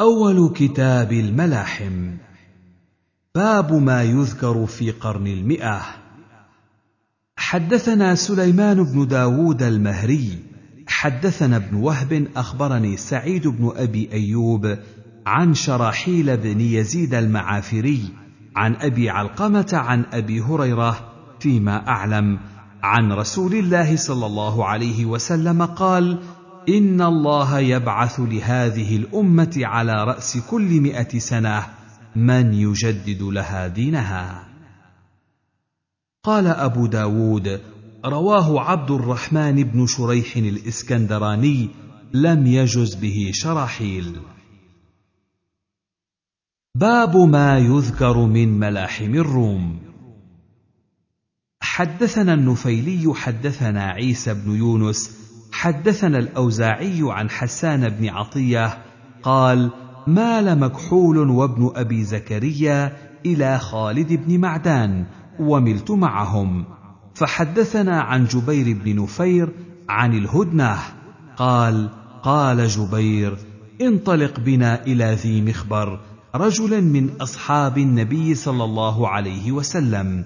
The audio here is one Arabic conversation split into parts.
أول كتاب الملاحم. باب ما يذكر في قرن المئة. حدثنا سليمان بن داود المهري. حدثنا ابن وهب أخبرني سعيد بن أبي أيوب عن شراحيل بن يزيد المعافري عن أبي علقمة عن أبي هريرة فيما أعلم عن رسول الله صلى الله عليه وسلم قال ان الله يبعث لهذه الامه على راس كل مائه سنه من يجدد لها دينها. قال ابو داود رواه عبد الرحمن بن شريح الاسكندراني لم يجز به شراحيل. باب ما يذكر من ملاحم الروم. حدثنا النفيلي حدثنا عيسى بن يونس حدثنا الأوزاعي عن حسان بن عطية قال مال مكحول وابن أبي زكريا إلى خالد بن معدان وملت معهم. فحدثنا عن جبير بن نفير عن الهدنة قال قال جبير انطلق بنا إلى ذي مخبر رجل من أصحاب النبي صلى الله عليه وسلم.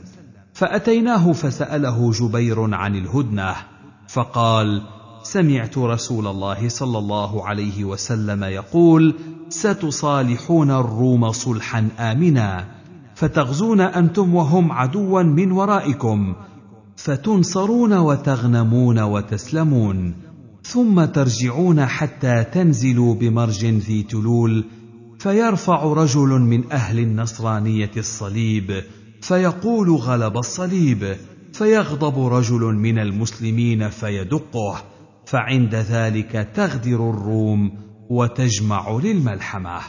فأتيناه فسأله جبير عن الهدنة فقال سمعت رسول الله صلى الله عليه وسلم يقول ستصالحون الروم صلحا امنا فتغزون أنتم وهم عدوا من ورائكم فتنصرون وتغنمون وتسلمون ثم ترجعون حتى تنزلوا بمرج ذي تلول فيرفع رجل من أهل النصرانية الصليب فيقول غلب الصليب فيغضب رجل من المسلمين فيدقه فعند ذلك تغدر الروم وتجمع للملحمة.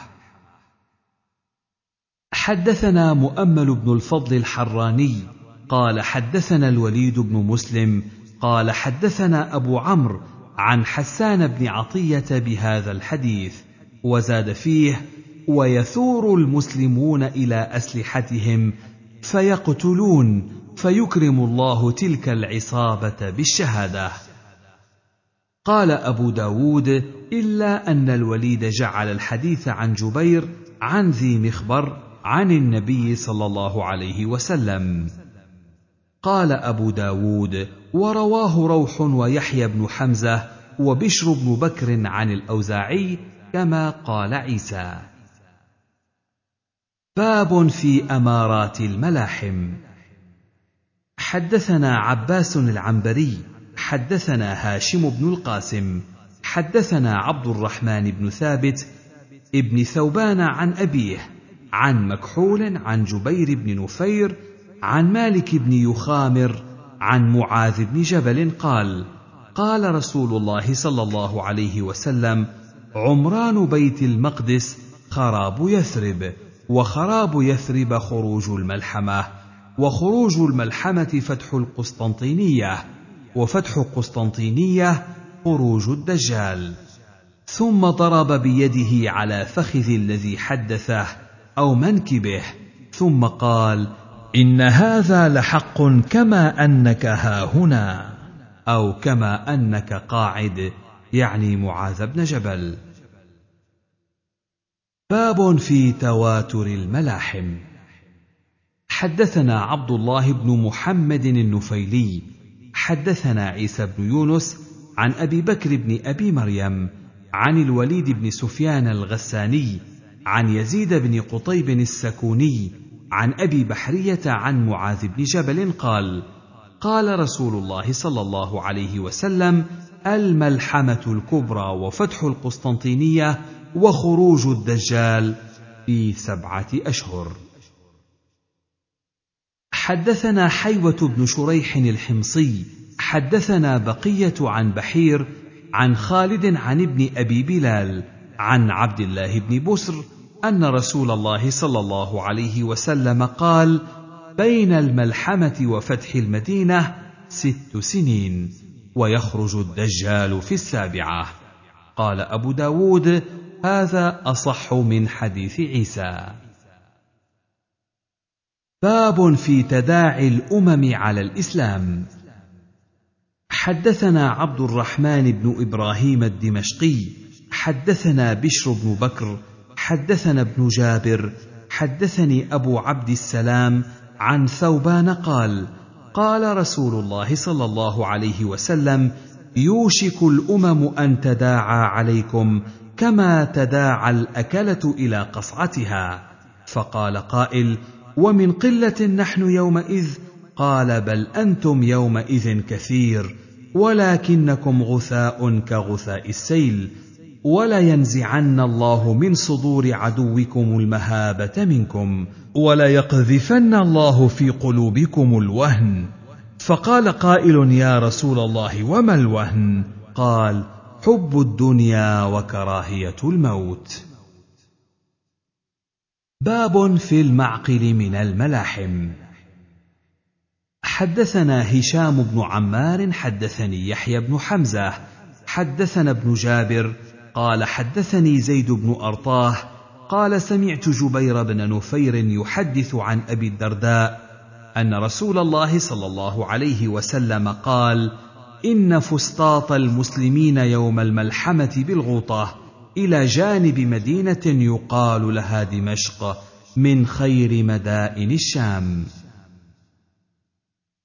حدثنا مؤمل بن الفضل الحراني قال حدثنا الوليد بن مسلم قال حدثنا أبو عمرو عن حسان بن عطية بهذا الحديث وزاد فيه ويثور المسلمون إلى أسلحتهم فيقتلون فيكرم الله تلك العصابة بالشهادة. قال أبو داود إلا أن الوليد جعل الحديث عن جبير عن ذي مخبر عن النبي صلى الله عليه وسلم. قال أبو داود ورواه روح ويحيى بن حمزة وبشر بن بكر عن الأوزاعي كما قال عيسى. باب في أمارات الملاحم. حدثنا عباس العنبري حدثنا هاشم بن القاسم حدثنا عبد الرحمن بن ثابت ابن ثوبان عن أبيه عن مكحول عن جبير بن نفير عن مالك بن يخامر عن معاذ بن جبل قال قال رسول الله صلى الله عليه وسلم عمران بيت المقدس خراب يثرب وخراب يثرب خروج الملحمة وخروج الملحمة فتح القسطنطينية. وفتح قسطنطينية خروج الدجال. ثم ضرب بيده على فخذ الذي حدثه أو منكبه. ثم قال إن هذا لحق كما أنك هاهنا أو كما أنك قاعد يعني معاذ بن جبل. باب في تواتر الملاحم. حدثنا عبد الله بن محمد النفيلي حدثنا عيسى بن يونس عن أبي بكر بن أبي مريم عن الوليد بن سفيان الغساني عن يزيد بن قطيب السكوني عن أبي بحرية عن معاذ بن جبل قال قال رسول الله صلى الله عليه وسلم الملحمة الكبرى وفتح القسطنطينية وخروج الدجال في سبعة أشهر. حدثنا حيوة بن شريح الحمصي حدثنا بقية عن بحير عن خالد عن ابن أبي بلال عن عبد الله بن بسر أن رسول الله صلى الله عليه وسلم قال بين الملحمة وفتح المدينة ست سنين ويخرج الدجال في السابعة قال أبو داود هذا أصح من حديث عيسى باب في تداعي الأمم على الإسلام. حدثنا عبد الرحمن بن إبراهيم الدمشقي حدثنا بشر بن بكر حدثنا ابن جابر حدثني أبو عبد السلام عن ثوبان قال قال رسول الله صلى الله عليه وسلم يوشك الأمم أن تداعى عليكم كما تداعى الأكلة إلى قصعتها. فقال قائل ومن قلة نحن يومئذ قال بل أنتم يومئذ كثير ولكنكم غثاء كغثاء السيل ولينزعن الله من صدور عدوكم المهابة منكم وليقذفن الله في قلوبكم الوهن فقال قائل يا رسول الله وما الوهن قال حب الدنيا وكراهية الموت باب في المعقل من الملاحم. حدثنا هشام بن عمار حدثني يحيى بن حمزة حدثنا ابن جابر قال حدثني زيد بن أرطاه قال سمعت جبير بن نفير يحدث عن أبي الدرداء أن رسول الله صلى الله عليه وسلم قال إن فسطاط المسلمين يوم الملحمة بالغوطة. إلى جانب مدينة يقال لها دمشق من خير مدائن الشام.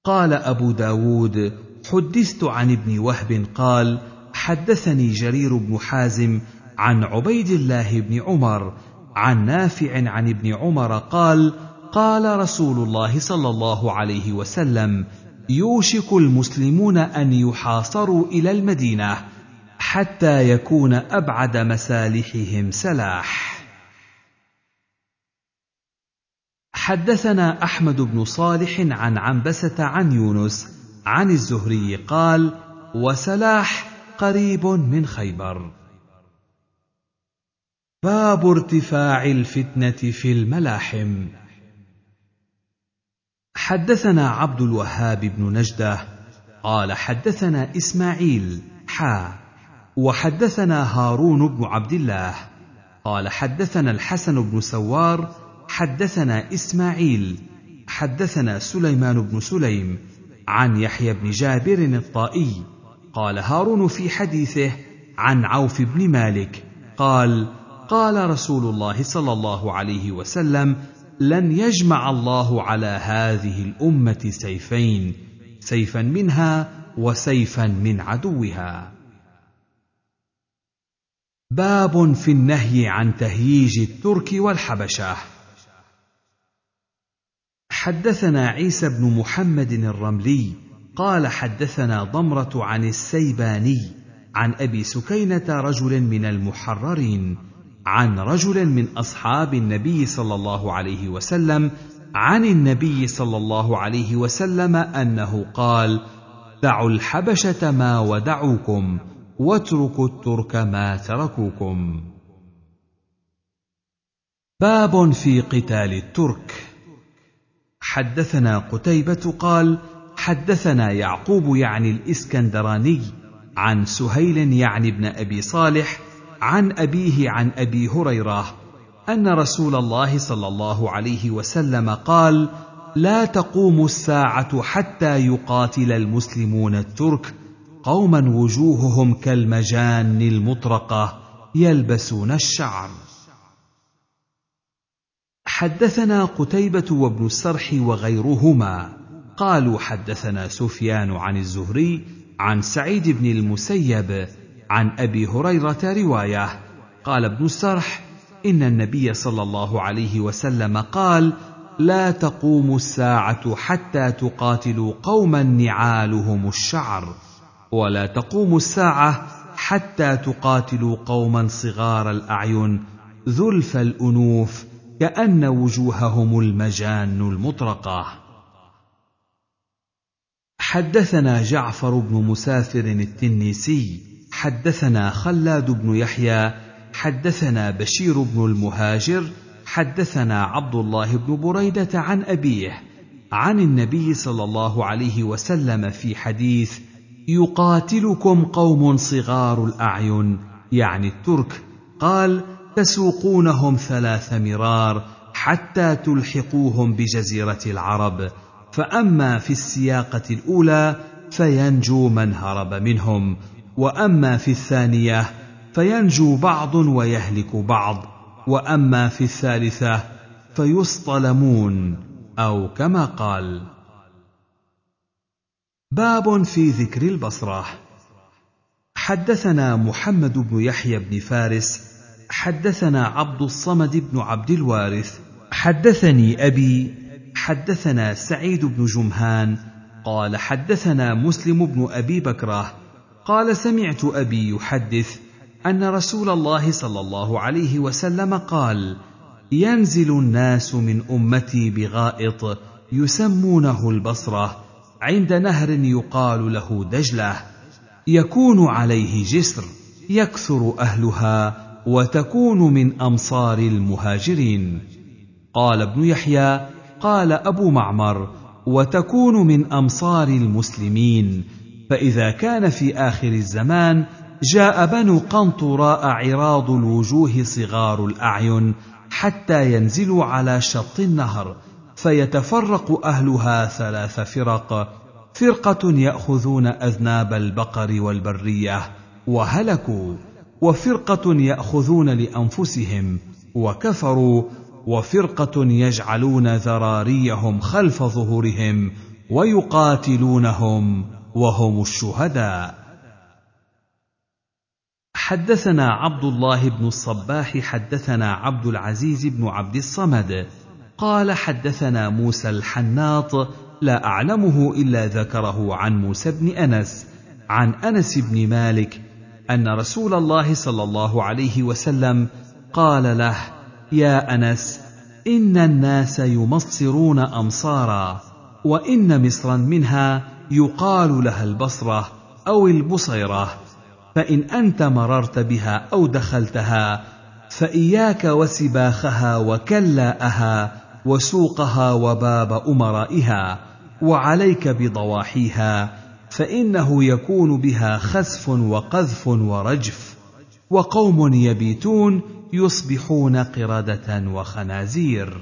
قال أبو داود حدثت عن ابن وهب قال حدثني جرير بن حازم عن عبيد الله بن عمر عن نافع عن ابن عمر قال قال رسول الله صلى الله عليه وسلم يوشك المسلمون أن يحاصروا إلى المدينة حتى يكون أبعد مسالحهم سلاح. حدثنا أحمد بن صالح عن عنبسة عن يونس عن الزهري قال وسلاح قريب من خيبر. باب ارتفاع الفتنة في الملاحم. حدثنا عبد الوهاب بن نجدة قال حدثنا إسماعيل حا وحدثنا هارون بن عبد الله قال حدثنا الحسن بن سوار حدثنا إسماعيل حدثنا سليمان بن سليم عن يحيى بن جابر الطائي قال هارون في حديثه عن عوف بن مالك قال قال رسول الله صلى الله عليه وسلم لن يجمع الله على هذه الأمة سيفين سيفا منها وسيفا من عدوها. باب في النهي عن تهييج الترك والحبشة. حدثنا عيسى بن محمد الرملي قال حدثنا ضمرة عن السيباني عن أبي سكينة رجل من المحررين عن رجل من أصحاب النبي صلى الله عليه وسلم عن النبي صلى الله عليه وسلم أنه قال دعوا الحبشة ما ودعوكم واتركوا الترك ما تركوكم. باب في قتال الترك. حدثنا قتيبة قال حدثنا يعقوب يعني الإسكندراني عن سهيل يعني ابن أبي صالح عن أبيه عن أبي هريرة أن رسول الله صلى الله عليه وسلم قال لا تقوم الساعة حتى يقاتل المسلمون الترك قوما وجوههم كالمجان المطرقة يلبسون الشعر. حدثنا قتيبة وابن السرح وغيرهما. قالوا حدثنا سفيان عن الزهري عن سعيد بن المسيب عن أبي هريرة رواية. قال ابن السرح إن النبي صلى الله عليه وسلم قال لا تقوم الساعة حتى تقاتلوا قوما نعالهم الشعر. ولا تقوم الساعة حتى تقاتلوا قوما صغار الأعين ذلف الأنوف كأن وجوههم المجان المطرقة. حدثنا جعفر بن مسافر التنيسي حدثنا خلاد بن يحيى حدثنا بشير بن المهاجر حدثنا عبد الله بن بريدة عن أبيه عن النبي صلى الله عليه وسلم في حديث يقاتلكم قوم صغار الأعين يعني الترك. قال تسوقونهم ثلاث مرار حتى تلحقوهم بجزيرة العرب. فأما في السياقة الأولى فينجو من هرب منهم وأما في الثانية فينجو بعض ويهلك بعض وأما في الثالثة فيصطلمون أو كما قال باب في ذكر البصرة. حدثنا محمد بن يحيى بن فارس حدثنا عبد الصمد بن عبد الوارث حدثني أبي حدثنا سعيد بن جمهان قال حدثنا مسلم بن أبي بكرة قال سمعت أبي يحدث أن رسول الله صلى الله عليه وسلم قال ينزل الناس من أمتي بغائط يسمونه البصرة عند نهر يقال له دجلة يكون عليه جسر يكثر أهلها وتكون من أمصار المهاجرين. قال ابن يحيى قال أبو معمر وتكون من أمصار المسلمين. فإذا كان في آخر الزمان جاء بنو قنطراء عراض الوجوه صغار الأعين حتى ينزلوا على شط النهر فيتفرق أهلها ثلاث فرق. فرقة يأخذون أذناب البقر والبرية وهلكوا وفرقة يأخذون لأنفسهم وكفروا وفرقة يجعلون ذراريهم خلف ظهورهم ويقاتلونهم وهم الشهداء. حدثنا عبد الله بن الصباح حدثنا عبد العزيز بن عبد الصمد قال حدثنا موسى الحناط لا أعلمه إلا ذكره عن موسى بن أنس عن أنس بن مالك أن رسول الله صلى الله عليه وسلم قال له يا أنس إن الناس يمصرون أمصارا وإن مصرا منها يقال لها البصرة أو البصيرة فإن أنت مررت بها أو دخلتها فإياك وسباخها وكلاءها وسوقها وباب أمرائها وعليك بضواحيها فإنه يكون بها خسف وقذف ورجف وقوم يبيتون يصبحون قردة وخنازير.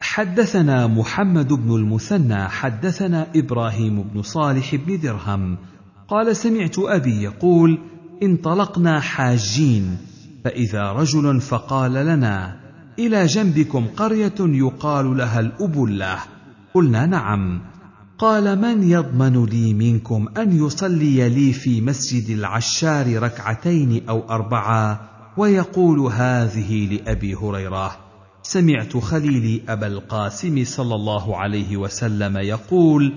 حدثنا محمد بن المثنى حدثنا إبراهيم بن صالح بن درهم قال سمعت أبي يقول انطلقنا حاجين فإذا رجل فقال لنا إلى جنبكم قرية يقال لها الأبلة. قلنا نعم. قال من يضمن لي منكم أن يصلي لي في مسجد العشار ركعتين أو أربعة؟ ويقول هذه لأبي هريرة. سمعت خليلي أبا القاسم صلى الله عليه وسلم يقول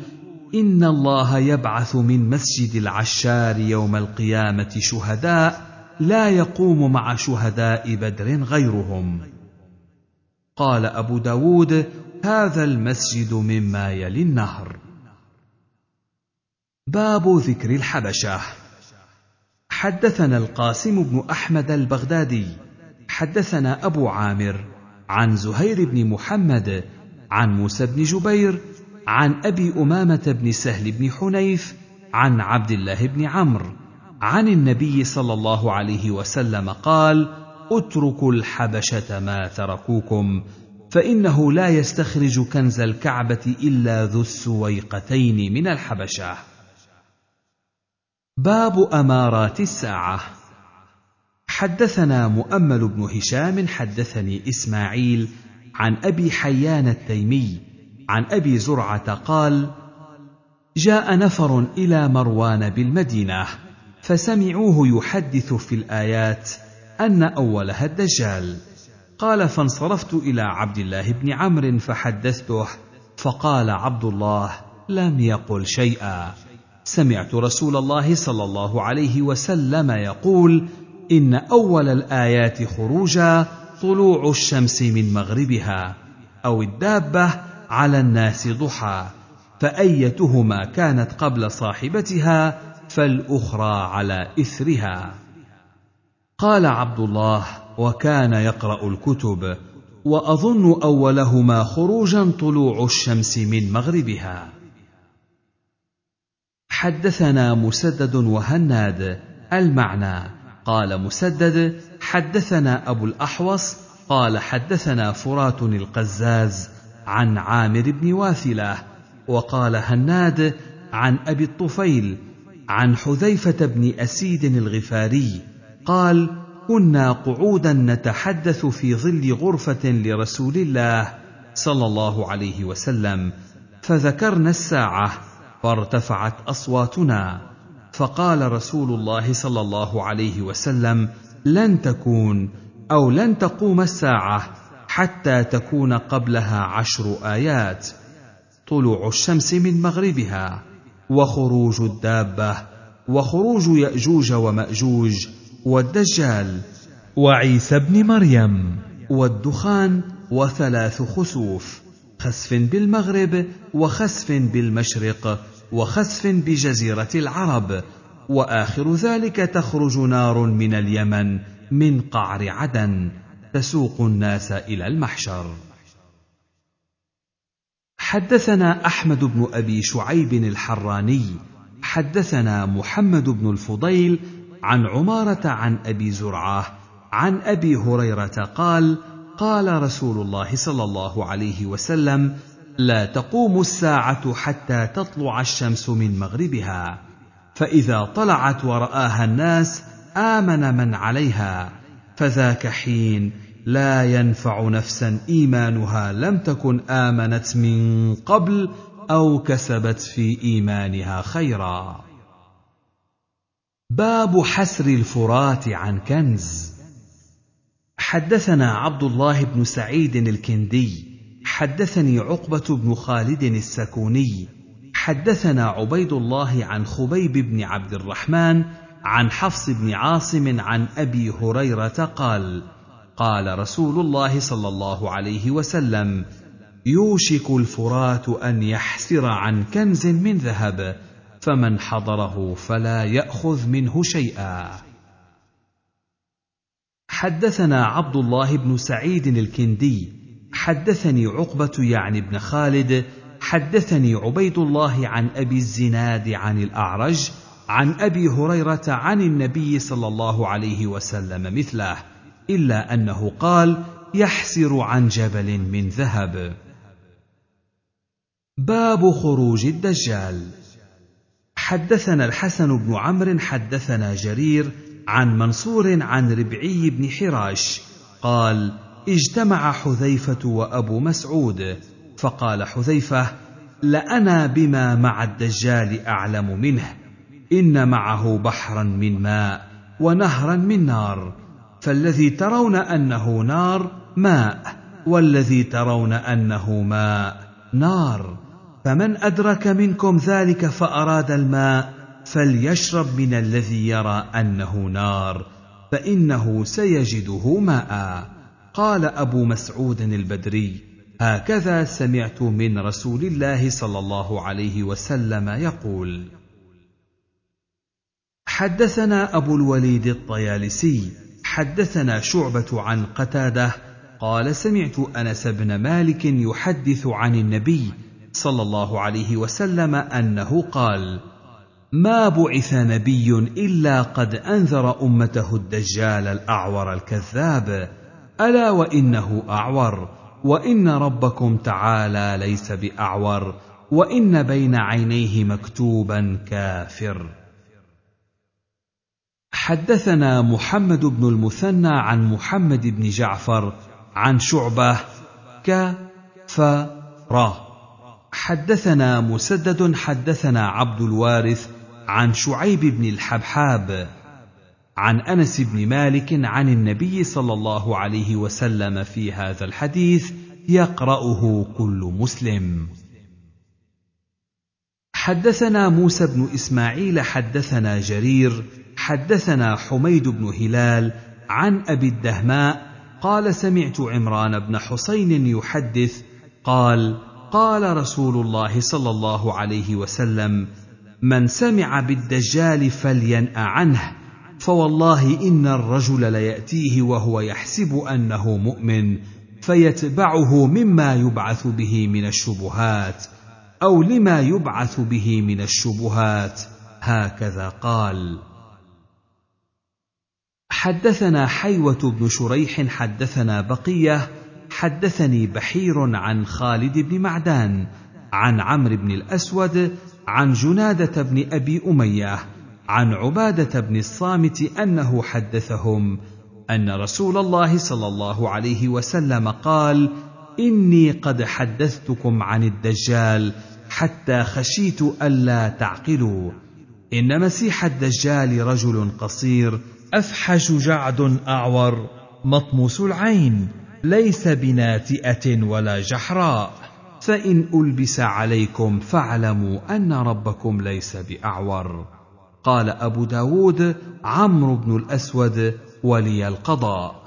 إن الله يبعث من مسجد العشار يوم القيامة شهداء لا يقوم مع شهداء بدر غيرهم. قال أبو داود هذا المسجد مما يلي النهر. باب ذكر الحبشة. حدثنا القاسم بن أحمد البغدادي حدثنا أبو عامر عن زهير بن محمد عن موسى بن جبير عن أبي أمامة بن سهل بن حنيف عن عبد الله بن عمرو عن النبي صلى الله عليه وسلم قال اتركوا الحبشة ما تركوكم فإنه لا يستخرج كنز الكعبة إلا ذو السويقتين من الحبشة. باب أمارات الساعة. حدثنا مؤمل بن هشام حدثني إسماعيل عن أبي حيان التيمي عن أبي زرعة قال جاء نفر إلى مروان بالمدينة فسمعوه يحدث في الآيات أن أولها الدجال. قال فانصرفت إلى عبد الله بن عمرو فحدثته فقال عبد الله لم يقل شيئا سمعت رسول الله صلى الله عليه وسلم يقول إن أول الآيات خروجا طلوع الشمس من مغربها أو الدابة على الناس ضحى فأيتهما كانت قبل صاحبتها فالأخرى على إثرها قال عبد الله وكان يقرأ الكتب وأظن أولهما خروجا طلوع الشمس من مغربها. حدثنا مسدد وهناد المعنى قال مسدد حدثنا أبو الأحوص قال حدثنا فرات القزاز عن عامر بن واثلة وقال هناد عن أبي الطفيل عن حذيفة بن أسيد الغفاري قال كنا قعودا نتحدث في ظل غرفة لرسول الله صلى الله عليه وسلم فذكرنا الساعة فارتفعت أصواتنا فقال رسول الله صلى الله عليه وسلم لن تكون أو لن تقوم الساعة حتى تكون قبلها عشر آيات طلوع الشمس من مغربها وخروج الدابة وخروج يأجوج ومأجوج والدجال وعيسى ابن مريم. والدخان وثلاث خسوف خسف بالمغرب وخسف بالمشرق وخسف بجزيرة العرب. وآخر ذلك تخرج نار من اليمن من قعر عدن تسوق الناس إلى المحشر. حدثنا أحمد بن أبي شعيب الحراني حدثنا محمد بن الفضيل عن عمارة عن أبي زرعة عن أبي هريرة قال قال رسول الله صلى الله عليه وسلم لا تقوم الساعة حتى تطلع الشمس من مغربها فإذا طلعت ورآها الناس آمن من عليها فذاك حين لا ينفع نفسا إيمانها لم تكن آمنت من قبل أو كسبت في إيمانها خيرا. باب حسر الفرات عن كنز. حدثنا عبد الله بن سعيد الكندي حدثني عقبة بن خالد السكوني حدثنا عبيد الله عن خبيب بن عبد الرحمن عن حفص بن عاصم عن أبي هريرة قال قال رسول الله صلى الله عليه وسلم يوشك الفرات أن يحسر عن كنز من ذهب. فمن حضره فلا يأخذ منه شيئا. حدثنا عبد الله بن سعيد الكندي حدثني عقبة يعني بن خالد حدثني عبيد الله عن أبي الزناد عن الأعرج عن أبي هريرة عن النبي صلى الله عليه وسلم مثله إلا أنه قال يحسر عن جبل من ذهب. باب خروج الدجال. حدثنا الحسن بن عمرو حدثنا جرير عن منصور عن ربعي بن حراش قال اجتمع حذيفة وأبو مسعود فقال حذيفة لأنا بما مع الدجال أعلم منه إن معه بحرا من ماء ونهرا من نار فالذي ترون أنه نار ماء والذي ترون أنه ماء نار. فمن أدرك منكم ذلك فأراد الماء فليشرب من الذي يرى أنه نار فإنه سيجده ماء. قال أبو مسعود البدري هكذا سمعت من رسول الله صلى الله عليه وسلم يقول حدثنا أبو الوليد الطيالسي حدثنا شعبة عن قتادة قال سمعت أنس بن مالك يحدث عن النبي صلى الله عليه وسلم أنه قال ما بعث نبي إلا قد أنذر أمته الدجال الأعور الكذاب ألا وإنه أعور وإن ربكم تعالى ليس بأعور وإن بين عينيه مكتوبا كافر. حدثنا محمد بن المثنى عن محمد بن جعفر عن شعبة ك ف ر. حدثنا مسدد حدثنا عبد الوارث عن شعيب بن الحبحاب عن أنس بن مالك عن النبي صلى الله عليه وسلم في هذا الحديث يقرأه كل مسلم. حدثنا موسى بن إسماعيل حدثنا جرير حدثنا حميد بن هلال عن أبي الدهماء قال سمعت عمران بن حسين يحدث قال قال رسول الله صلى الله عليه وسلم من سمع بالدجال فلينأ عنه فوالله إن الرجل ليأتيه وهو يحسب أنه مؤمن فيتبعه مما يبعث به من الشبهات أو لما يبعث به من الشبهات. هكذا قال. حدثنا حيوة بن شريح حدثنا بقية حدثني بحير عن خالد بن معدان عن عمرو بن الأسود عن جنادة بن أبي أمية عن عبادة بن الصامت أنه حدثهم أن رسول الله صلى الله عليه وسلم قال إني قد حدثتكم عن الدجال حتى خشيت ألا تعقلوا. إن مسيح الدجال رجل قصير أفحش جعد أعور مطموس العين. ليس بناتئة ولا جحراء. فإن ألبس عليكم فاعلموا أن ربكم ليس بأعور. قال أبو داود عمرو بن الأسود ولي القضاء.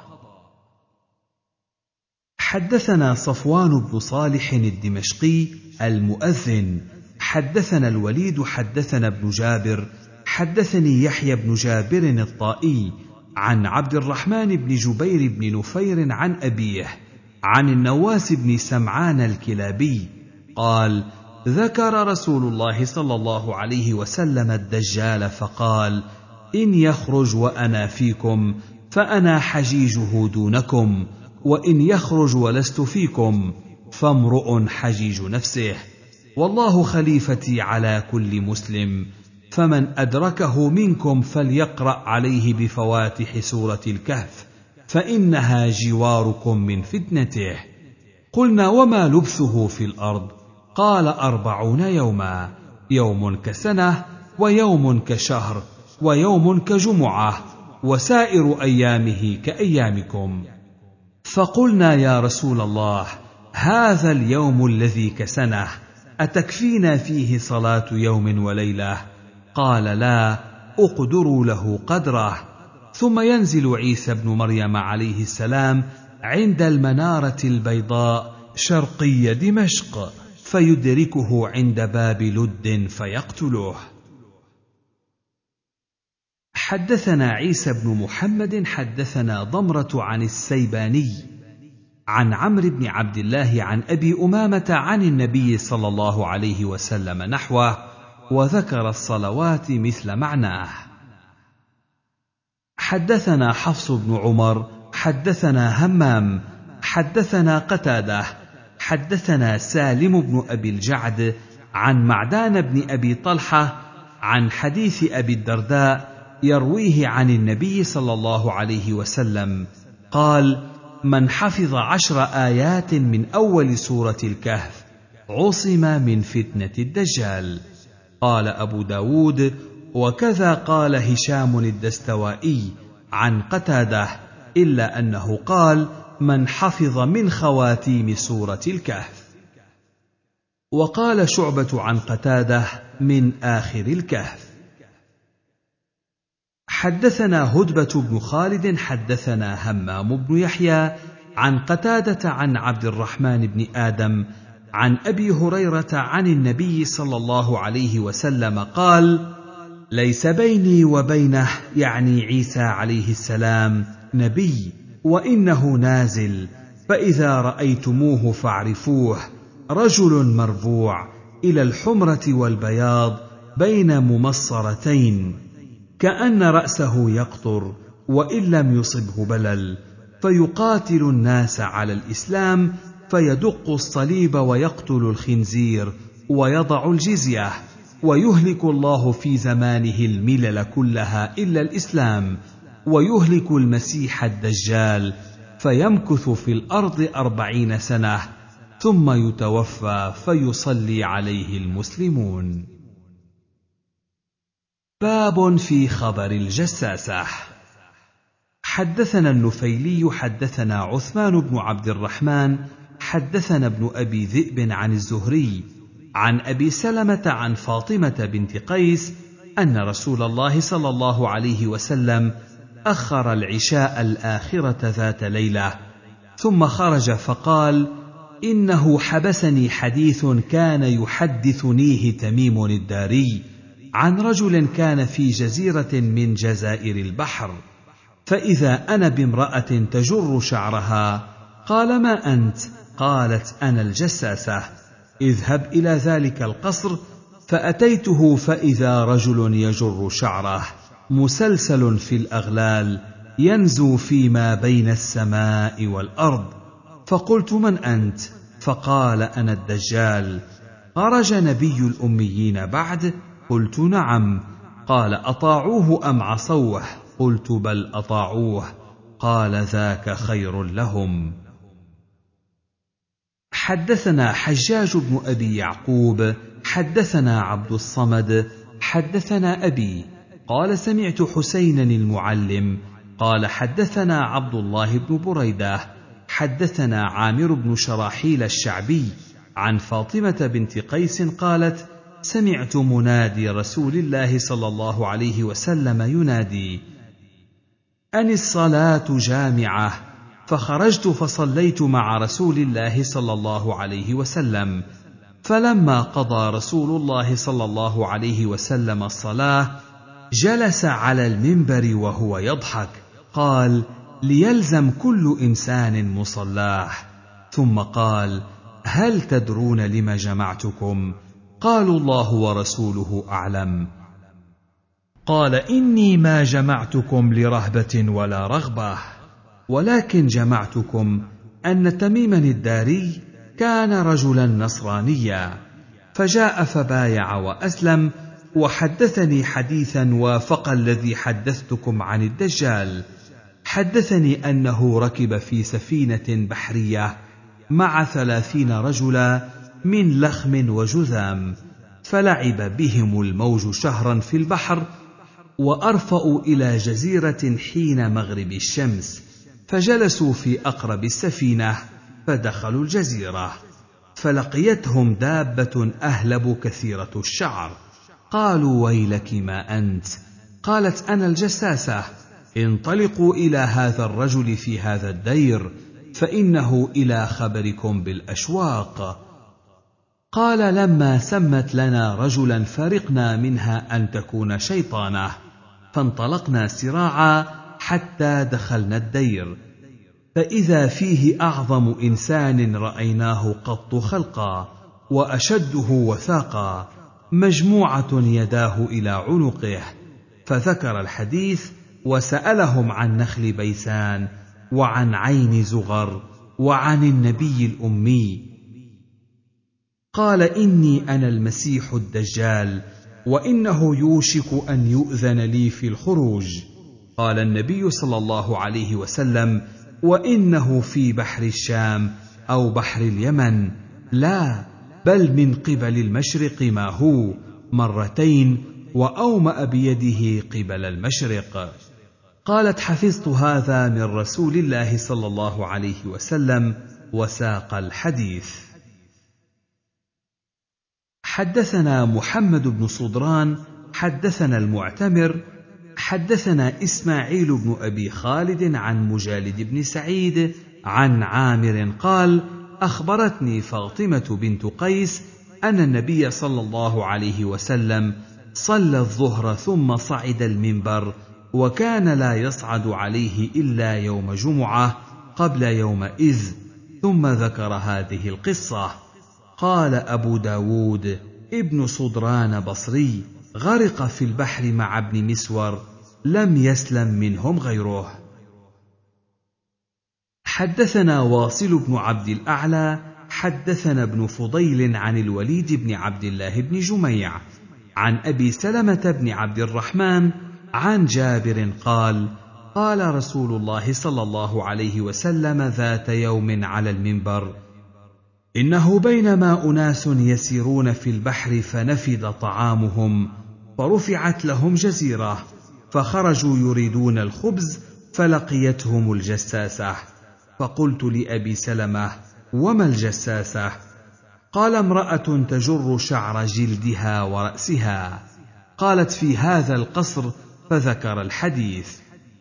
حدثنا صفوان بن صالح الدمشقي المؤذن. حدثنا الوليد حدثنا ابن جابر. حدثني يحيى بن جابر الطائي. عن عبد الرحمن بن جبير بن نفير عن أبيه عن النواس بن سمعان الكلابي قال ذكر رسول الله صلى الله عليه وسلم الدجال فقال إن يخرج وأنا فيكم فأنا حجيجه دونكم وإن يخرج ولست فيكم فامرؤ حجيج نفسه والله خليفتي على كل مسلم فمن أدركه منكم فليقرأ عليه بفواتح سورة الكهف فإنها جواركم من فتنته. قلنا وما لبثه في الأرض؟ قال أربعون يوما يوم كسنة ويوم كشهر ويوم كجمعة وسائر أيامه كأيامكم. فقلنا يا رسول الله هذا اليوم الذي كسنة أتكفينا فيه صلاة يوم وليلة؟ قال لا اقدروا له قدره. ثم ينزل عيسى بن مريم عليه السلام عند المنارة البيضاء شرقي دمشق فيدركه عند باب لد فيقتله حدثنا عيسى بن محمد حدثنا ضمرة عن السيباني عن عمرو بن عبد الله عن أبي أمامة عن النبي صلى الله عليه وسلم نحوه وذكر الصلوات مثل معناه. حدثنا حفص بن عمر حدثنا همام حدثنا قتادة حدثنا سالم بن أبي الجعد عن معدان بن أبي طلحة عن حديث أبي الدرداء يرويه عن النبي صلى الله عليه وسلم قال من حفظ عشر آيات من أول سورة الكهف عصم من فتنة الدجال. قال أبو داود وكذا قال هشام الدستوائي عن قتادة إلا أنه قال من حفظ من خواتيم سورة الكهف وقال شعبة عن قتادة من آخر الكهف حدثنا هدبة بن خالد حدثنا همام بن يحيى عن قتادة عن عبد الرحمن بن آدم عن أبي هريرة عن النبي صلى الله عليه وسلم قال ليس بيني وبينه يعني عيسى عليه السلام نبي وإنه نازل فإذا رأيتموه فاعرفوه رجل مربوع إلى الحمرة والبياض بين ممصرتين كأن رأسه يقطر وإن لم يصبه بلل فيقاتل الناس على الإسلام فيدق الصليب ويقتل الخنزير ويضع الجزية ويهلك الله في زمانه الملل كلها إلا الإسلام ويهلك المسيح الدجال فيمكث في الأرض أربعين سنة ثم يتوفى فيصلي عليه المسلمون. باب في خبر الجساسة. حدثنا النفيلي حدثنا عثمان بن عبد الرحمن حدثنا ابن أبي ذئب عن الزهري عن أبي سلمة عن فاطمة بنت قيس أن رسول الله صلى الله عليه وسلم أخر العشاء الآخرة ذات ليلة ثم خرج فقال إنه حبسني حديث كان يحدثنيه تميم الداري عن رجل كان في جزيرة من جزائر البحر فإذا أنا بامرأة تجر شعرها قال ما أنت؟ قالت أنا الجساسة اذهب إلى ذلك القصر فأتيته فإذا رجل يجر شعره مسلسل في الأغلال ينزو فيما بين السماء والأرض. فقلت من أنت؟ فقال أنا الدجال. خرج نبي الأميين بعد قلت نعم. قال أطاعوه أم عصوه؟ قلت بل أطاعوه. قال ذاك خير لهم. حدثنا حجاج بن أبي يعقوب حدثنا عبد الصمد حدثنا أبي قال سمعت حسينا المعلم قال حدثنا عبد الله بن بريدة حدثنا عامر بن شراحيل الشعبي عن فاطمة بنت قيس قالت سمعت منادي رسول الله صلى الله عليه وسلم ينادي ان الصلاة جامعة فخرجت فصليت مع رسول الله صلى الله عليه وسلم. فلما قضى رسول الله صلى الله عليه وسلم الصلاة جلس على المنبر وهو يضحك. قال ليلزم كل إنسان مصلاه. ثم قال هل تدرون لم جمعتكم؟ قالوا الله ورسوله أعلم. قال إني ما جمعتكم لرهبة ولا رغبة. ولكن جمعتكم أن تميما الداري كان رجلا نصرانيا. فجاء فبايع وأسلم وحدثني حديثا وافق الذي حدثتكم عن الدجال. حدثني أنه ركب في سفينة بحرية مع ثلاثين رجلا من لخم وجذام فلعب بهم الموج شهرا في البحر وأرفأوا إلى جزيرة حين مغرب الشمس. فجلسوا في أقرب السفينة فدخلوا الجزيرة فلقيتهم دابة أهلب كثيرة الشعر. قالوا ويلك ما أنت؟ قالت أنا الجساسة. انطلقوا إلى هذا الرجل في هذا الدير فإنه إلى خبركم بالأشواق. قال لما سمت لنا رجلا فرقنا منها أن تكون شيطانة. فانطلقنا سراعا حتى دخلنا الدير. فإذا فيه أعظم إنسان رأيناه قط خلقا وأشده وثاقا مجموعة يداه إلى عنقه. فذكر الحديث وسألهم عن نخل بيسان وعن عين زغر وعن النبي الأمي. قال إني أنا المسيح الدجال وإنه يوشك أن يؤذن لي في الخروج. قال النبي صلى الله عليه وسلم وإنه في بحر الشام أو بحر اليمن. لا بل من قبل المشرق ما هو مرتين وأومأ بيده قبل المشرق. قالت حفظت هذا من رسول الله صلى الله عليه وسلم وساق الحديث. حدثنا محمد بن صدران حدثنا المعتمر حدثنا إسماعيل بن أبي خالد عن مجالد بن سعيد عن عامر قال أخبرتني فاطمة بنت قيس أن النبي صلى الله عليه وسلم صلى الظهر ثم صعد المنبر وكان لا يصعد عليه إلا يوم جمعة قبل يومئذ ثم ذكر هذه القصة. قال أبو داود ابن صدران بصري غرق في البحر مع ابن مسور لم يسلم منهم غيره. حدثنا واصل بن عبد الأعلى حدثنا ابن فضيل عن الوليد بن عبد الله بن جميع عن أبي سلمة بن عبد الرحمن عن جابر قال قال رسول الله صلى الله عليه وسلم ذات يوم على المنبر إنه بينما أناس يسيرون في البحر فنفد طعامهم فرفعت لهم جزيرة. فخرجوا يريدون الخبز فلقيتهم الجساسة. فقلت لأبي سلمة وما الجساسة؟ قال امرأة تجر شعر جلدها ورأسها. قالت في هذا القصر فذكر الحديث.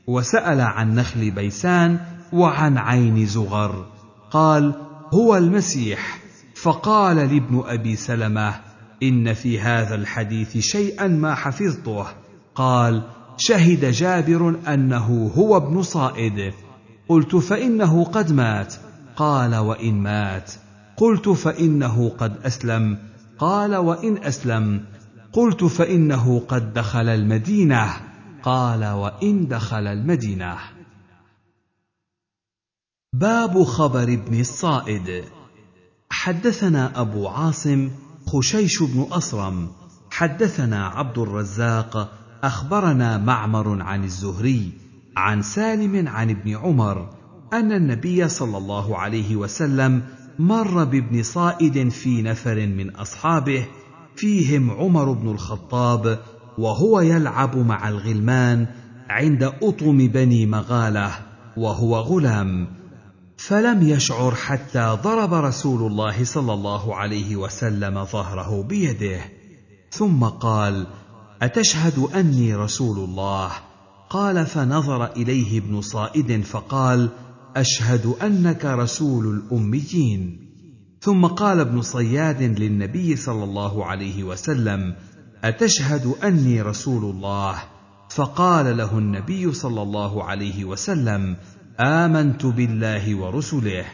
وسأل عن نخل بيسان وعن عين زغر. قال هو المسيح. فقال لابن أبي سلمة إن في هذا الحديث شيئا ما حفظته. قال شهد جابر أنه هو ابن صائد. قلت فإنه قد مات. قال وإن مات. قلت فإنه قد أسلم. قال وإن أسلم. قلت فإنه قد دخل المدينة. قال وإن دخل المدينة. باب خبر ابن الصائد. حدثنا أبو عاصم خشيش بن أصرم. حدثنا عبد الرزاق أخبرنا معمر عن الزهري عن سالم عن ابن عمر أن النبي صلى الله عليه وسلم مر بابن صائد في نفر من أصحابه فيهم عمر بن الخطاب وهو يلعب مع الغلمان عند أطم بني مغالة وهو غلام. فلم يشعر حتى ضرب رسول الله صلى الله عليه وسلم ظهره بيده. ثم قال أتشهد أني رسول الله؟ قال فنظر إليه ابن صائد فقال أشهد أنك رسول الأميين. ثم قال ابن صياد للنبي صلى الله عليه وسلم أتشهد أني رسول الله؟ فقال له النبي صلى الله عليه وسلم آمنت بالله ورسله.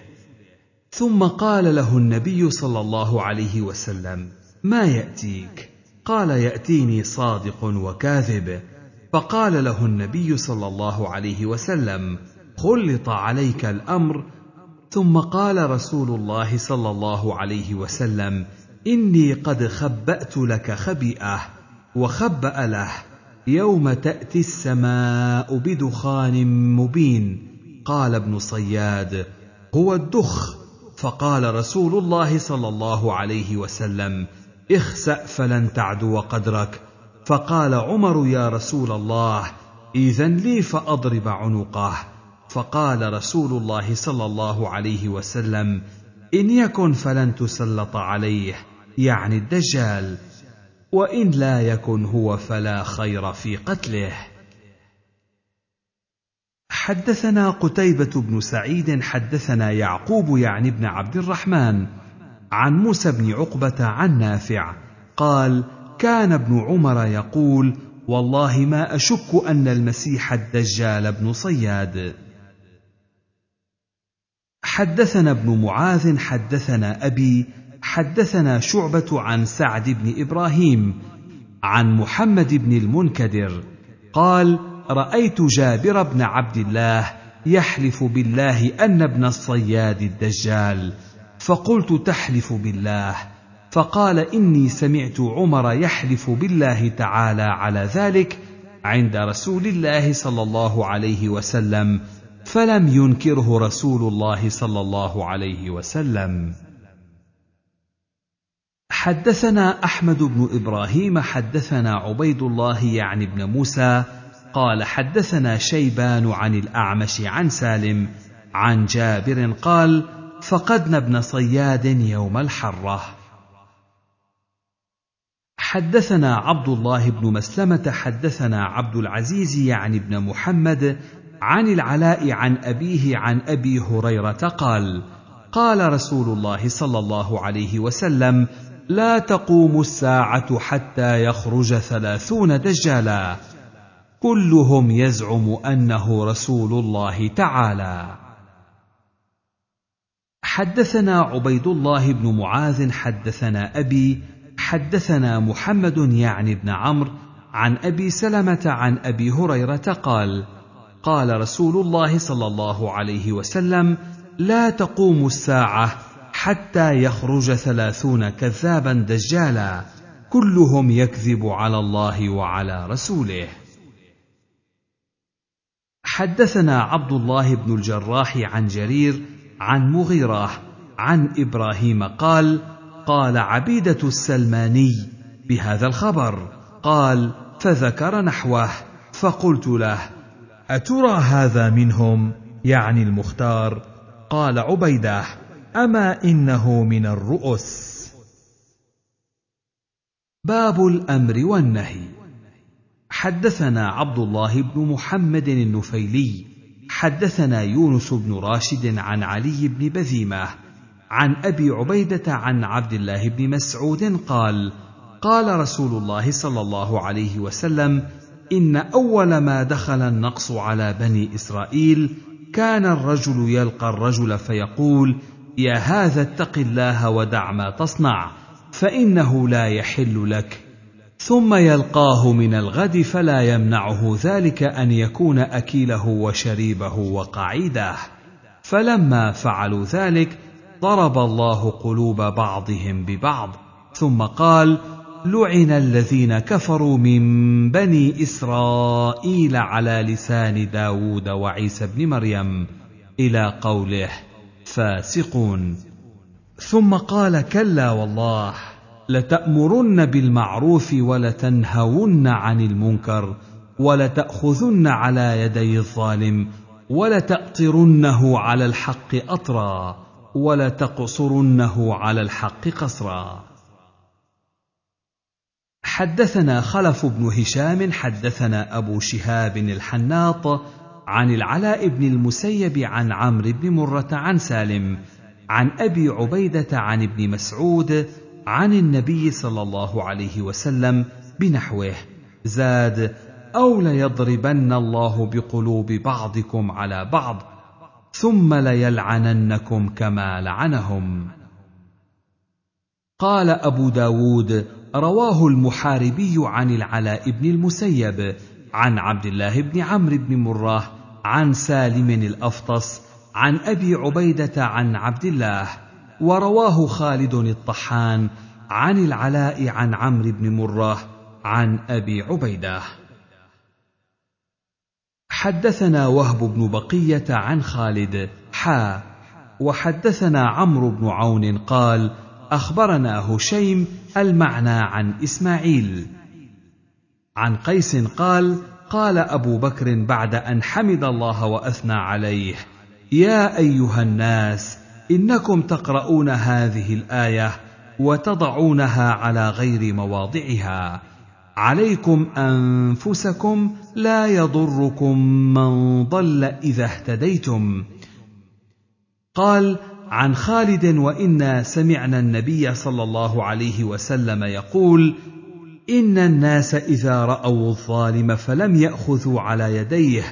ثم قال له النبي صلى الله عليه وسلم ما يأتيك؟ قال يأتيني صادق وكاذب. فقال له النبي صلى الله عليه وسلم خلط عليك الأمر. ثم قال رسول الله صلى الله عليه وسلم إني قد خبأت لك خبيئه وخبأ له. يوم تأتي السماء بدخان مبين. قال ابن صياد هو الدخ. فقال رسول الله صلى الله عليه وسلم اخسأ فلن تعدو قدرك. فقال عمر يا رسول الله اذن لي فأضرب عنقه. فقال رسول الله صلى الله عليه وسلم إن يكن فلن تسلط عليه يعني الدجال وإن لا يكن هو فلا خير في قتله. حدثنا قتيبة بن سعيد حدثنا يعقوب يعني بن عبد الرحمن عن موسى بن عقبة عن نافع قال: كان ابن عمر يقول: والله ما أشك أن المسيح الدجال ابن صياد. حدثنا ابن معاذ حدثنا أبي حدثنا شعبة عن سعد بن إبراهيم عن محمد بن المنكدر قال: رأيت جابر بن عبد الله يحلف بالله أن ابن الصياد الدجال فقلت تحلف بالله. فقال إني سمعت عمر يحلف بالله تعالى على ذلك عند رسول الله صلى الله عليه وسلم فلم ينكره رسول الله صلى الله عليه وسلم. حدثنا أحمد بن إبراهيم حدثنا عبيد الله يعني بن موسى قال حدثنا شيبان عن الأعمش عن سالم عن جابر قال فقدنا ابن صياد يوم الحرة. حدثنا عبد الله بن مسلمة حدثنا عبد العزيز يعني ابن محمد عن العلاء عن أبيه عن أبي هريرة قال قال رسول الله صلى الله عليه وسلم لا تقوم الساعة حتى يخرج ثلاثون دجالا. كلهم يزعم أنه رسول الله تعالى. حدثنا عبيد الله بن معاذ حدثنا أبي حدثنا محمد يعني بن عمرو عن أبي سلمة عن أبي هريرة قال قال رسول الله صلى الله عليه وسلم لا تقوم الساعة حتى يخرج ثلاثون كذابا دجالا كلهم يكذب على الله وعلى رسوله. حدثنا عبد الله بن الجراح عن جرير عن مغيرة عن إبراهيم قال قال عبيدة السلماني بهذا الخبر قال فذكر نحوه فقلت له أترى هذا منهم؟ يعني المختار. قال عبيدة أما إنه من الرؤس باب الأمر والنهي. حدثنا عبد الله بن محمد النفيلي حدثنا يونس بن راشد عن علي بن بذيمة عن أبي عبيدة عن عبد الله بن مسعود قال قال رسول الله صلى الله عليه وسلم إن أول ما دخل النقص على بني إسرائيل كان الرجل يلقى الرجل فيقول يا هذا اتق الله ودع ما تصنع فإنه لا يحل لك. ثم يلقاه من الغد فلا يمنعه ذلك أن يكون أكيله وشريبه وقعيده. فلما فعلوا ذلك ضرب الله قلوب بعضهم ببعض ثم قال لعن الذين كفروا من بني إسرائيل على لسان داود وعيسى بن مريم إلى قوله فاسقون. ثم قال كلا والله. لتأمرن بالمعروف ولتنهون عن المنكر ولتأخذن على يدي الظالم ولتأطرنه على الحق أطرا ولتقصرنه على الحق قصرا. حدثنا خلف بن هشام حدثنا أبو شهاب الحناط عن العلاء بن المسيب عن عمرو بن مرة عن سالم عن أبي عبيدة عن ابن مسعود عن النبي صلى الله عليه وسلم بنحوه زاد أو ليضربن الله بقلوب بعضكم على بعض ثم ليلعننكم كما لعنهم. قال أبو داود رواه المحاربي عن العلاء بن المسيب عن عبد الله بن عمرو بن مراه عن سالم الأفطس عن أبي عبيدة عن عبد الله. ورواه خالد الطحان عن العلاء عن عمرو بن مره عن أبي عبيدة. حدثنا وهب بن بقية عن خالد حا وحدثنا عمرو بن عون قال أخبرنا هشيم المعنى عن إسماعيل. عن قيس قال قال أبو بكر بعد أن حمد الله وأثنى عليه يا أيها الناس إنكم تقرؤون هذه الآية وتضعونها على غير مواضعها. عليكم أنفسكم لا يضركم من ضل إذا اهتديتم. قال عن خالد وإنا سمعنا النبي صلى الله عليه وسلم يقول إن الناس إذا رأوا الظالم فلم يأخذوا على يديه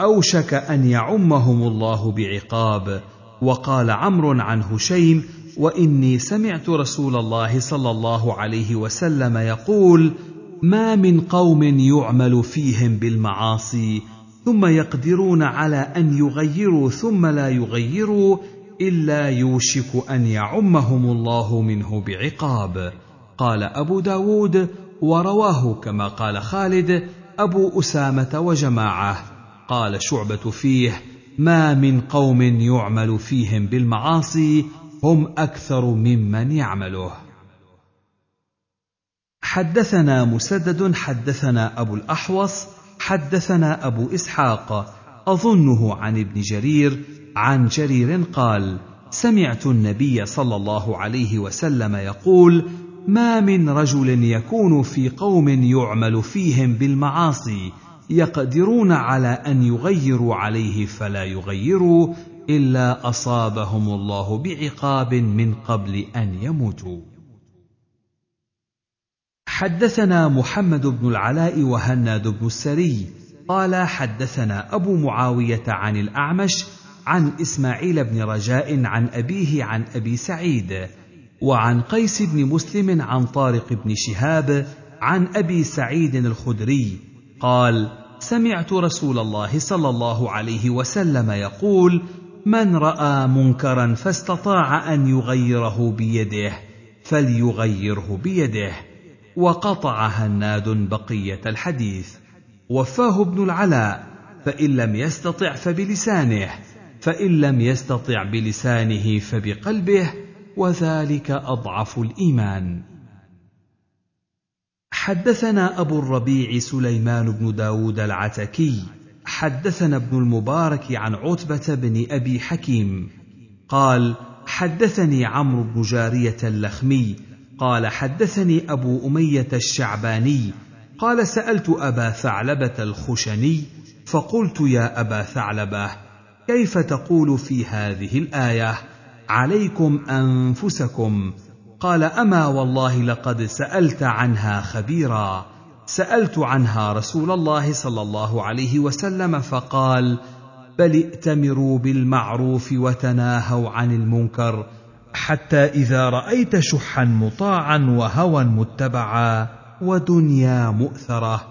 أوشك أن يعمهم الله بعقاب. وقال عمرو عن هشيم وإني سمعت رسول الله صلى الله عليه وسلم يقول ما من قوم يعمل فيهم بالمعاصي ثم يقدرون على أن يغيروا ثم لا يغيروا إلا يوشك أن يعمهم الله منه بعقاب. قال أبو داود ورواه كما قال خالد أبو أسامة وجماعة. قال شعبة فيه ما من قوم يعمل فيهم بالمعاصي هم أكثر ممن يعمله. حدثنا مسدد حدثنا أبو الأحوص حدثنا أبو إسحاق أظنه عن ابن جرير عن جرير قال سمعت النبي صلى الله عليه وسلم يقول ما من رجل يكون في قوم يعمل فيهم بالمعاصي يقدرون على أن يغيروا عليه فلا يغيروا إلا أصابهم الله بعقاب من قبل أن يموتوا. حدثنا محمد بن العلاء وهناد بن السري. قال حدثنا أبو معاوية عن الأعمش عن إسماعيل بن رجاء عن أبيه عن أبي سعيد وعن قيس بن مسلم عن طارق بن شهاب عن أبي سعيد الخدري. قال سمعت رسول الله صلى الله عليه وسلم يقول من رأى منكرا فاستطاع أن يغيره بيده فليغيره بيده. وقطع هناد بقية الحديث. وفاه ابن العلاء فإن لم يستطع فبلسانه فإن لم يستطع بلسانه فبقلبه وذلك أضعف الإيمان. حدثنا أبو الربيع سليمان بن داود العتكي حدثنا ابن المبارك عن عتبة بن أبي حكيم قال حدثني عمرو بن جارية اللخمي قال حدثني أبو أمية الشعباني قال سألت أبا ثعلبة الخشني فقلت يا أبا ثعلبة كيف تقول في هذه الآية عليكم أنفسكم قال أما والله لقد سألت عنها خبيرا. سألت عنها رسول الله صلى الله عليه وسلم فقال بل ائتمروا بالمعروف وتناهوا عن المنكر حتى إذا رأيت شحا مطاعا وهوى متبعا ودنيا مؤثرة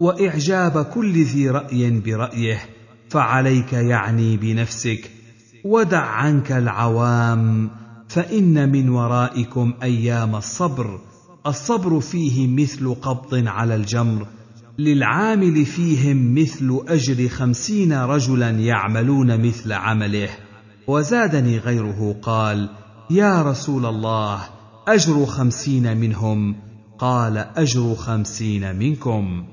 وإعجاب كل ذي رأي برأيه فعليك يعني بنفسك ودع عنك العوام فإن من ورائكم أيام الصبر الصبر فيه مثل قبض على الجمر للعامل فيهم مثل أجر خمسين رجلا يعملون مثل عمله. وزادني غيره قال يا رسول الله أجر خمسين منهم قال أجر خمسين منكم.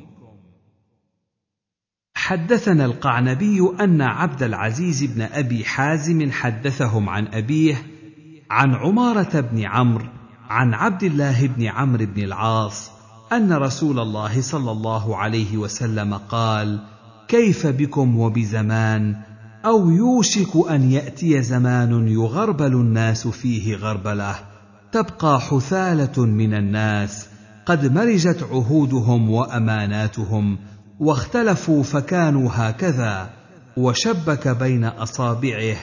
حدثنا القعنبي أن عبد العزيز بن أبي حازم حدثهم عن أبيه عن عمارة بن عمرو عن عبد الله بن عمرو بن العاص أن رسول الله صلى الله عليه وسلم قال كيف بكم وبزمان؟ أو يوشك أن يأتي زمان يغربل الناس فيه غربلة تبقى حثالة من الناس قد مرجت عهودهم وأماناتهم واختلفوا فكانوا هكذا وشبك بين أصابعه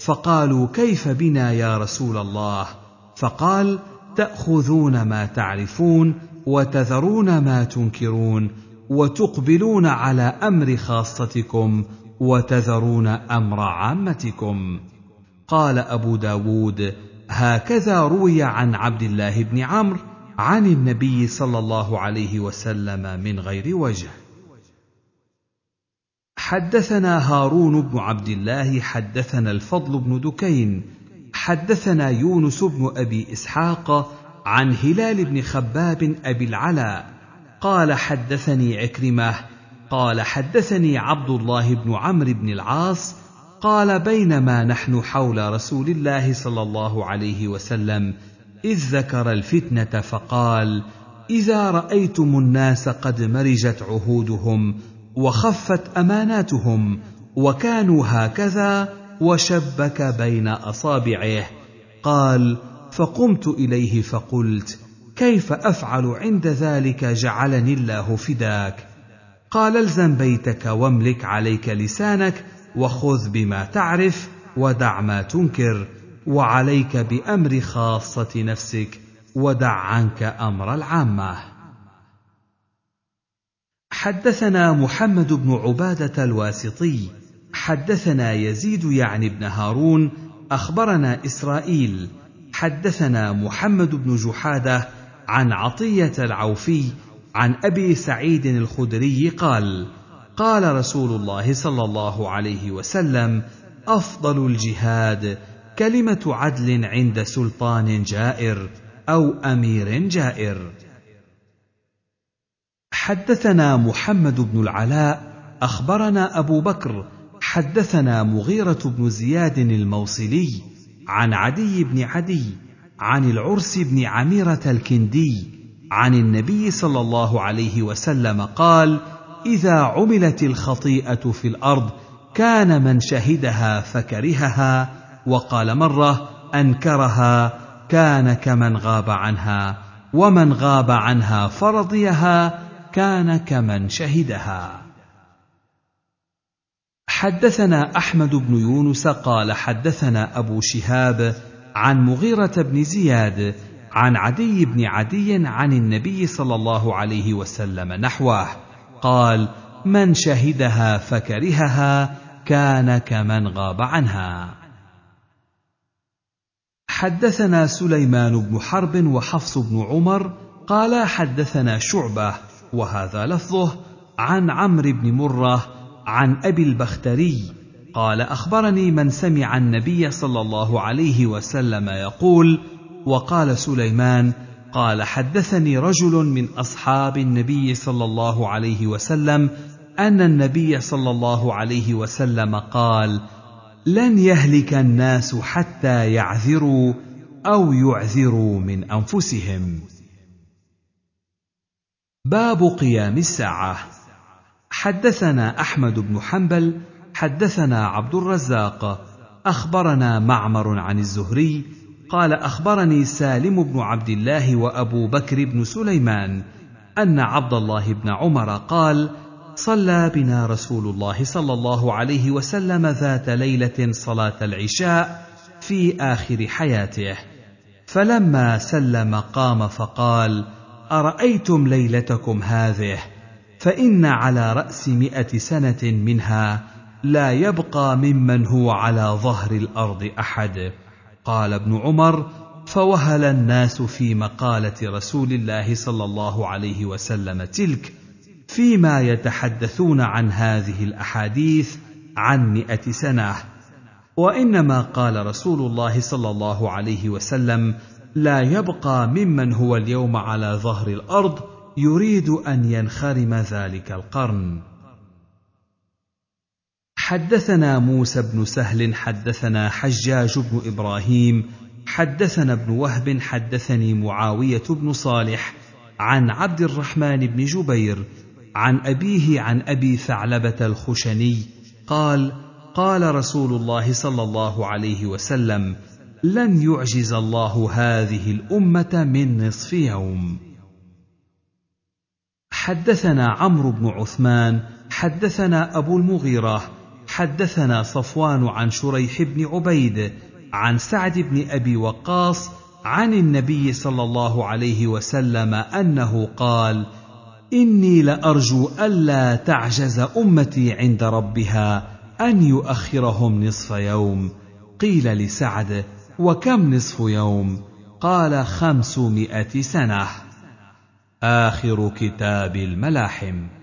فقالوا كيف بنا يا رسول الله؟ فقال تأخذون ما تعرفون وتذرون ما تنكرون وتقبلون على أمر خاصتكم وتذرون أمر عامتكم. قال أبو داود هكذا روي عن عبد الله بن عمرو عن النبي صلى الله عليه وسلم من غير وجه. حدثنا هارون بن عبد الله حدثنا الفضل بن دكين حدثنا يونس بن أبي إسحاق عن هلال بن خباب أبي العلاء قال حدثني عكرمة قال حدثني عبد الله بن عمرو بن العاص قال بينما نحن حول رسول الله صلى الله عليه وسلم إذ ذكر الفتنة فقال إذا رأيتم الناس قد مرجت عهودهم وخفت أماناتهم وكانوا هكذا وشبك بين أصابعه. قال فقمت إليه فقلت كيف أفعل عند ذلك جعلني الله فداك؟ قال الزم بيتك واملك عليك لسانك وخذ بما تعرف ودع ما تنكر وعليك بأمر خاصة نفسك ودع عنك أمر العامة. حدثنا محمد بن عبادة الواسطي حدثنا يزيد يعني بن هارون أخبرنا إسرائيل حدثنا محمد بن جحادة عن عطية العوفي عن أبي سعيد الخدري قال قال رسول الله صلى الله عليه وسلم أفضل الجهاد كلمة عدل عند سلطان جائر أو أمير جائر. حدثنا محمد بن العلاء أخبرنا أبو بكر حدثنا مغيرة بن زياد الموصلي عن عدي بن عدي عن العرس بن عميرة الكندي عن النبي صلى الله عليه وسلم قال إذا عملت الخطيئة في الأرض كان من شهدها فكرهها وقال مرة أنكرها كان كمن غاب عنها ومن غاب عنها فرضيها كان كمن شهدها. حدثنا أحمد بن يونس قال حدثنا أبو شهاب عن مغيرة بن زياد عن عدي بن عدي عن النبي صلى الله عليه وسلم نحوه. قال من شهدها فكرهها كان كمن غاب عنها. حدثنا سليمان بن حرب وحفص بن عمر قال حدثنا شعبة وهذا لفظه عن عمرو بن مرة عن أبي البختري. قال أخبرني من سمع النبي صلى الله عليه وسلم يقول وقال سليمان قال حدثني رجل من أصحاب النبي صلى الله عليه وسلم أن النبي صلى الله عليه وسلم قال لن يهلك الناس حتى يعذروا أو يعذروا من أنفسهم. باب قيام الساعة. حدثنا أحمد بن حنبل حدثنا عبد الرزاق أخبرنا معمر عن الزهري قال أخبرني سالم بن عبد الله وأبو بكر بن سليمان أن عبد الله بن عمر قال صلى بنا رسول الله صلى الله عليه وسلم ذات ليلة صلاة العشاء في آخر حياته فلما سلم قام فقال أرأيتم ليلتكم هذه؟ فإن على رأس مائه سنة منها لا يبقى ممن هو على ظهر الأرض أحد. قال ابن عمر فوهل الناس في مقالة رسول الله صلى الله عليه وسلم تلك فيما يتحدثون عن هذه الأحاديث عن مئة سنة. وإنما قال رسول الله صلى الله عليه وسلم لا يبقى ممن هو اليوم على ظهر الأرض يريد أن ينخرم ذلك القرن. حدثنا موسى بن سهل حدثنا حجاج بن إبراهيم حدثنا ابن وهب حدثني معاوية بن صالح عن عبد الرحمن بن جبير عن أبيه عن أبي ثعلبة الخشني قال قال رسول الله صلى الله عليه وسلم لن يعجز الله هذه الأمة من نصف يوم. حدثنا عمرو بن عثمان حدثنا أبو المغيرة حدثنا صفوان عن شريح بن عبيد عن سعد بن أبي وقاص عن النبي صلى الله عليه وسلم أنه قال إني لأرجو ألا تعجز أمتي عند ربها أن يؤخرهم نصف يوم. قيل لسعد وكم نصف يوم؟ قال خمسمائة سنة. آخر كتاب الملاحم.